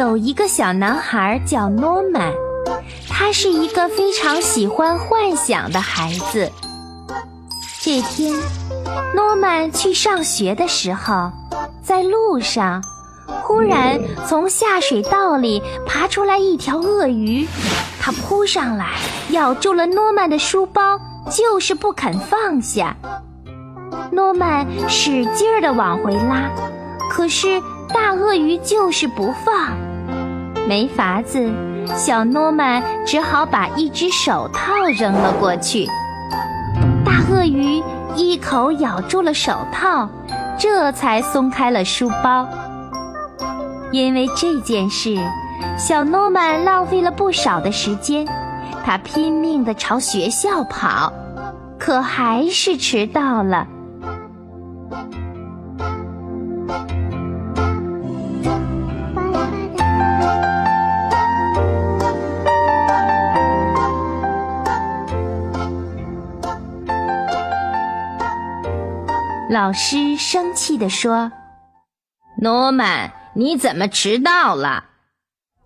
有一个小男孩叫诺曼，他是一个非常喜欢幻想的孩子。这天，诺曼去上学的时候，在路上，忽然从下水道里爬出来一条鳄鱼，它扑上来咬住了诺曼的书包，就是不肯放下。诺曼使劲儿地往回拉，可是。大鳄鱼就是不放，没法子，小诺曼只好把一只手套扔了过去。大鳄鱼一口咬住了手套，这才松开了书包。因为这件事，小诺曼浪费了不少的时间，他拼命地朝学校跑，可还是迟到了。老师生气地说：“诺曼，你怎么迟到了？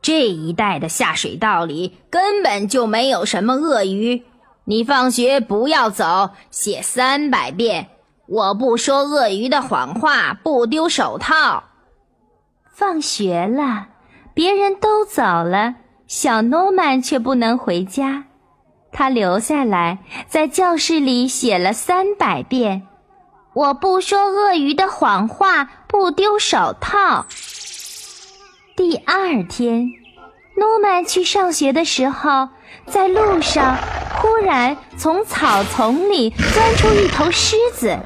这一带的下水道里根本就没有什么鳄鱼。你放学不要走，写三百遍。我不说鳄鱼的谎话，不丢手套。”放学了，别人都走了，小诺曼却不能回家，他留下来在教室里写了三百遍。我不说鳄鱼的谎话，不丢手套。第二天，诺曼去上学的时候，在路上忽然从草丛里钻出一头狮子，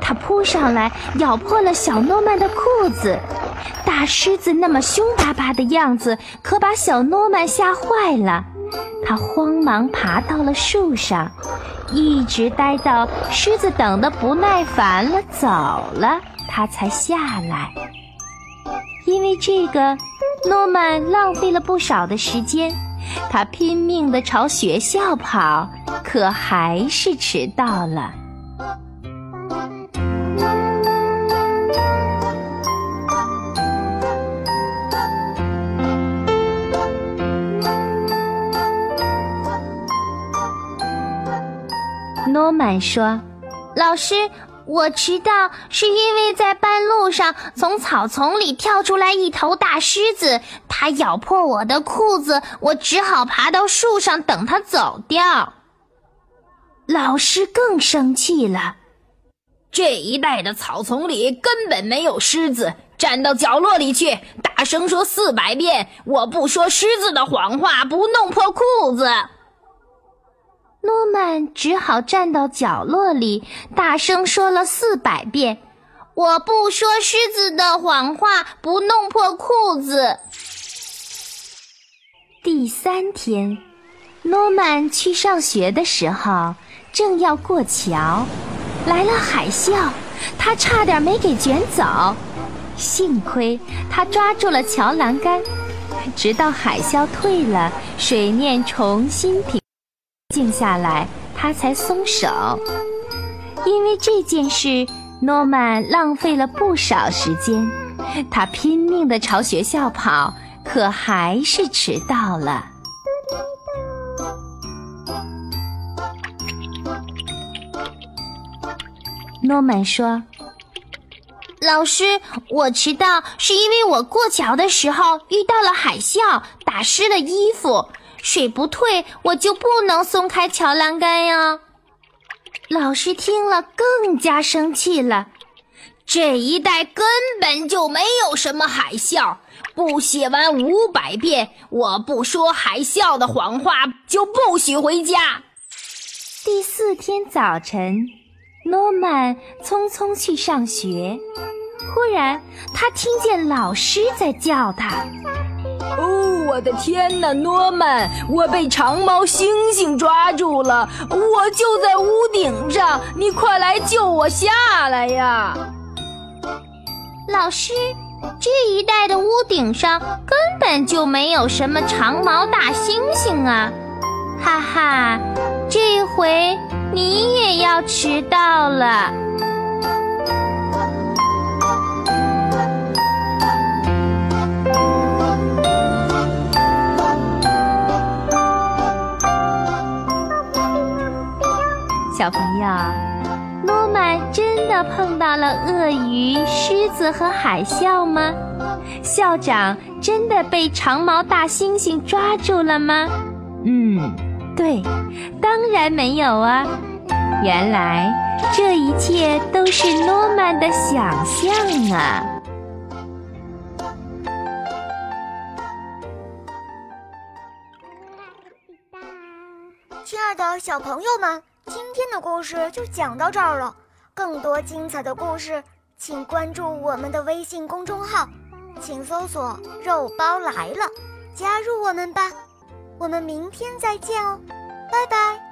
它扑上来咬破了小诺曼的裤子。大狮子那么凶巴巴的样子，可把小诺曼吓坏了。他慌忙爬到了树上。一直待到狮子等得不耐烦了，走了，他才下来。因为这个，诺曼浪费了不少的时间。他拼命地朝学校跑，可还是迟到了。诺曼说：“老师，我迟到是因为在半路上从草丛里跳出来一头大狮子，它咬破我的裤子，我只好爬到树上等它走掉。”老师更生气了：“这一带的草丛里根本没有狮子，站到角落里去，大声说四百遍，我不说狮子的谎话，不弄破裤子。”诺曼只好站到角落里，大声说了四百遍：“我不说狮子的谎话，不弄破裤子。”第三天，诺曼去上学的时候，正要过桥，来了海啸，他差点没给卷走。幸亏他抓住了桥栏杆，直到海啸退了，水面重新平。静下来，他才松手。因为这件事，诺曼浪费了不少时间。他拼命地朝学校跑，可还是迟到了。诺曼说：“老师，我迟到是因为我过桥的时候遇到了海啸，打湿了衣服。”水不退，我就不能松开桥栏杆呀！老师听了更加生气了。这一带根本就没有什么海啸，不写完五百遍，我不说海啸的谎话就不许回家。第四天早晨，诺曼匆匆去上学。忽然，他听见老师在叫他：“，我的天哪，诺曼，我被长毛猩猩抓住了！我就在屋顶上，你快来救我下来呀！”老师，这一带的屋顶上根本就没有什么长毛大猩猩啊！哈哈，这回你也要迟到了。小朋友。诺曼真的碰到了鳄鱼、狮子和海啸吗？校长真的被长毛大猩猩抓住了吗？嗯，对，当然没有啊！原来这一切都是诺曼的想象啊！亲爱的小朋友们。今天的故事就讲到这儿了，更多精彩的故事，请关注我们的微信公众号，请搜索“肉包来了”，加入我们吧。我们明天再见哦，拜拜。